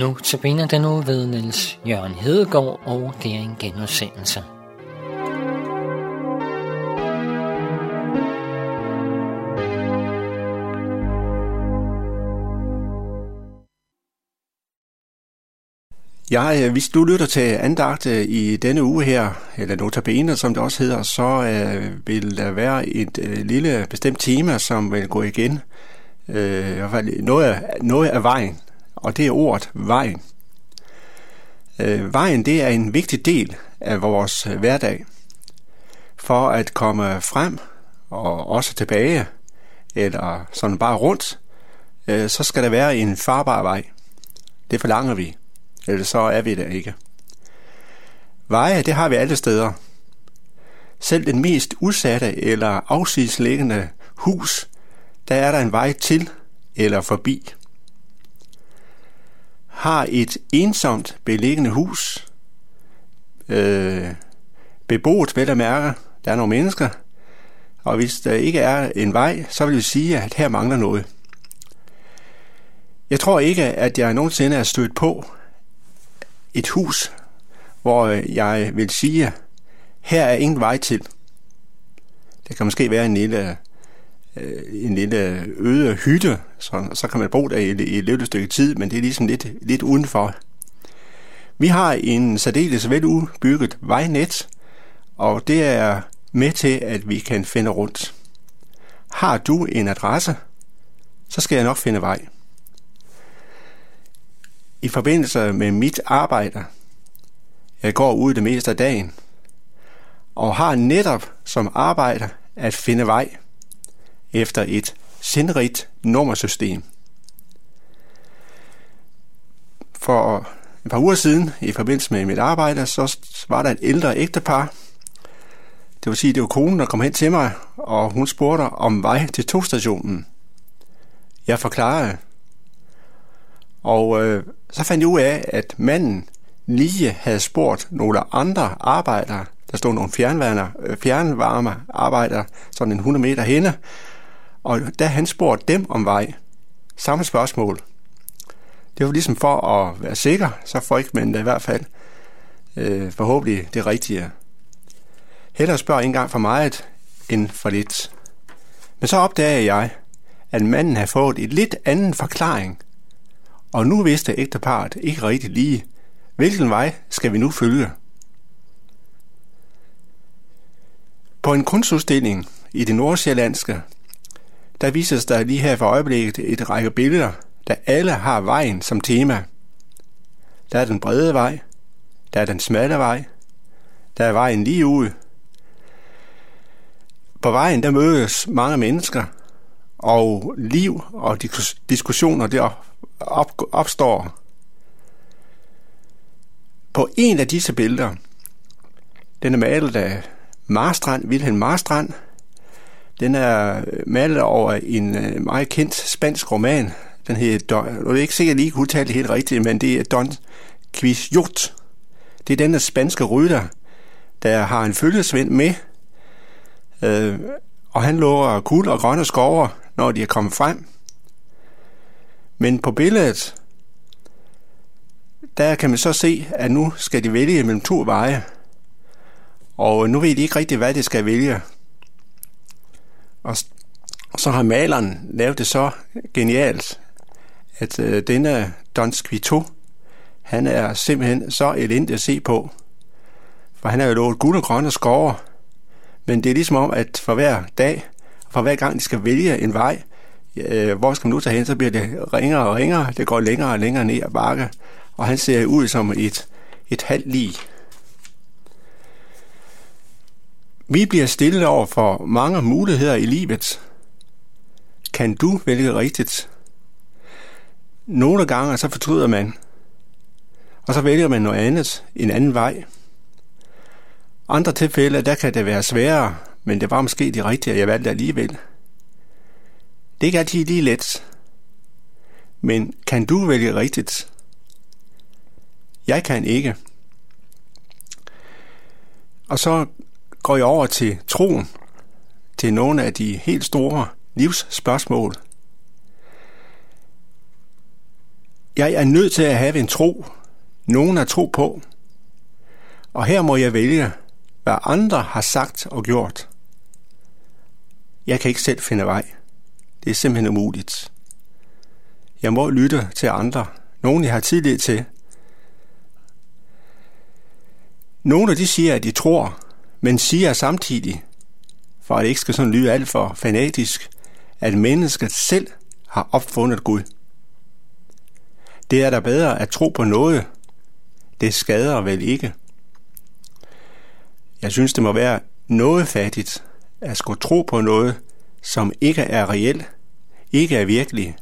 Nu tabiner den nu ved Niels Jørgen Hedegaard, og det er en genudsendelse. Ja, øh, hvis du lytter til andagt øh, i denne uge her, eller notabene, som det også hedder, så øh, vil der være et øh, lille bestemt tema, som vil gå igen. Øh, I hvert fald noget af, noget af vejen, og det er ordet vejen. Øh, vejen det er en vigtig del af vores øh, hverdag. For at komme frem og også tilbage, eller sådan bare rundt, øh, så skal der være en farbar vej. Det forlanger vi, eller så er vi der ikke. Veje, det har vi alle steder. Selv den mest udsatte eller afsidesliggende hus, der er der en vej til eller forbi har et ensomt beliggende hus, øh, beboet vel at mærke, der er nogle mennesker, og hvis der ikke er en vej, så vil vi sige, at her mangler noget. Jeg tror ikke, at jeg nogensinde er stødt på et hus, hvor jeg vil sige, her er ingen vej til. Det kan måske være en lille Øh, en lille øh, øde hytte, så, så kan man bo der i, i et lille stykke tid, men det er ligesom lidt, lidt udenfor. Vi har en særdeles veludbygget vejnet, og det er med til, at vi kan finde rundt. Har du en adresse, så skal jeg nok finde vej. I forbindelse med mit arbejde, jeg går ud det meste af dagen, og har netop som arbejde at finde vej efter et sindrigt nummersystem. For et par uger siden, i forbindelse med mit arbejde, så var der et ældre ægtepar. Det vil sige, det var konen, der kom hen til mig, og hun spurgte om vej til togstationen. Jeg forklarede. Og øh, så fandt jeg ud af, at manden lige havde spurgt nogle andre arbejdere, der stod nogle fjernvarme øh, arbejdere, sådan en 100 meter henne, og da han spurgte dem om vej, samme spørgsmål. Det var ligesom for at være sikker, så får man i hvert fald øh, forhåbentlig det rigtige. Hellere spørg en gang for meget end for lidt. Men så opdagede jeg, at manden havde fået et lidt anden forklaring. Og nu vidste ægteparet ikke rigtig lige, hvilken vej skal vi nu følge. På en kunstudstilling i det nordsjællandske der vises der lige her for øjeblikket et række billeder, der alle har vejen som tema. Der er den brede vej, der er den smalle vej, der er vejen lige ud. På vejen der mødes mange mennesker, og liv og diskussioner der opstår. På en af disse billeder, den er malet af Marstrand, Wilhelm Marstrand, den er malet over en øh, meget kendt spansk roman. Den hedder, jeg er ikke sikkert, at lige kunne udtale det helt rigtigt, men det er Don Quixote. Det er denne spanske rytter, der har en følgesvend med, øh, og han lover guld og grønne skover, når de er kommet frem. Men på billedet, der kan man så se, at nu skal de vælge mellem to veje. Og nu ved de ikke rigtigt, hvad de skal vælge. Og så har maleren lavet det så genialt, at øh, denne Don Squito, han er simpelthen så elendig at se på. For han har jo lovet guld og grønne skove, men det er ligesom om, at for hver dag, for hver gang de skal vælge en vej, øh, hvor skal man nu tage hen, så bliver det ringere og ringere, det går længere og længere ned ad bakke, og han ser ud som et, et halvt lig. Vi bliver stillet over for mange muligheder i livet. Kan du vælge rigtigt? Nogle gange så fortryder man, og så vælger man noget andet, en anden vej. Andre tilfælde, der kan det være sværere, men det var måske det rigtige, jeg valgte alligevel. Det er ikke altid lige let. Men kan du vælge rigtigt? Jeg kan ikke. Og så går jeg over til troen, til nogle af de helt store livsspørgsmål. Jeg er nødt til at have en tro, nogen at tro på. Og her må jeg vælge, hvad andre har sagt og gjort. Jeg kan ikke selv finde vej. Det er simpelthen umuligt. Jeg må lytte til andre. Nogen, jeg har tillid til. Nogle af de siger, at de tror, men siger samtidig, for at det ikke skal sådan lyde alt for fanatisk, at mennesket selv har opfundet Gud. Det er da bedre at tro på noget. Det skader vel ikke. Jeg synes, det må være noget fattigt at skulle tro på noget, som ikke er reelt, ikke er virkelig,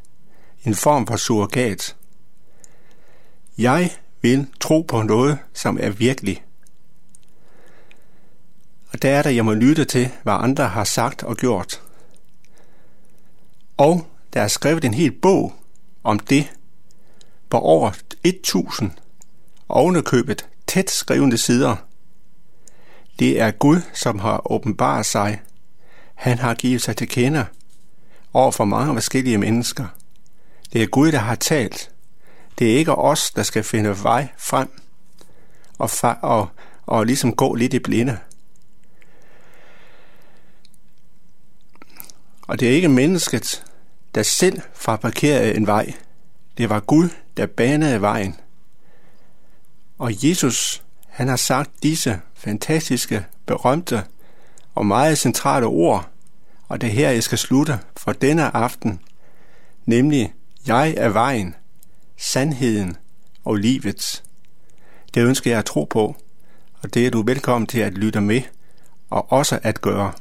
en form for surrogat. Jeg vil tro på noget, som er virkelig. Og der er der, jeg må lytte til, hvad andre har sagt og gjort. Og der er skrevet en hel bog om det, på over 1000 ovenikøbet tæt skrivende sider. Det er Gud, som har åbenbaret sig. Han har givet sig til kende over for mange forskellige mennesker. Det er Gud, der har talt. Det er ikke os, der skal finde vej frem og, fa- og, og ligesom gå lidt i blinde. Og det er ikke mennesket, der selv fabrikerede en vej. Det var Gud, der banede vejen. Og Jesus, han har sagt disse fantastiske, berømte og meget centrale ord, og det er her, jeg skal slutte for denne aften, nemlig, jeg er vejen, sandheden og livet. Det ønsker jeg at tro på, og det er du velkommen til at lytte med, og også at gøre.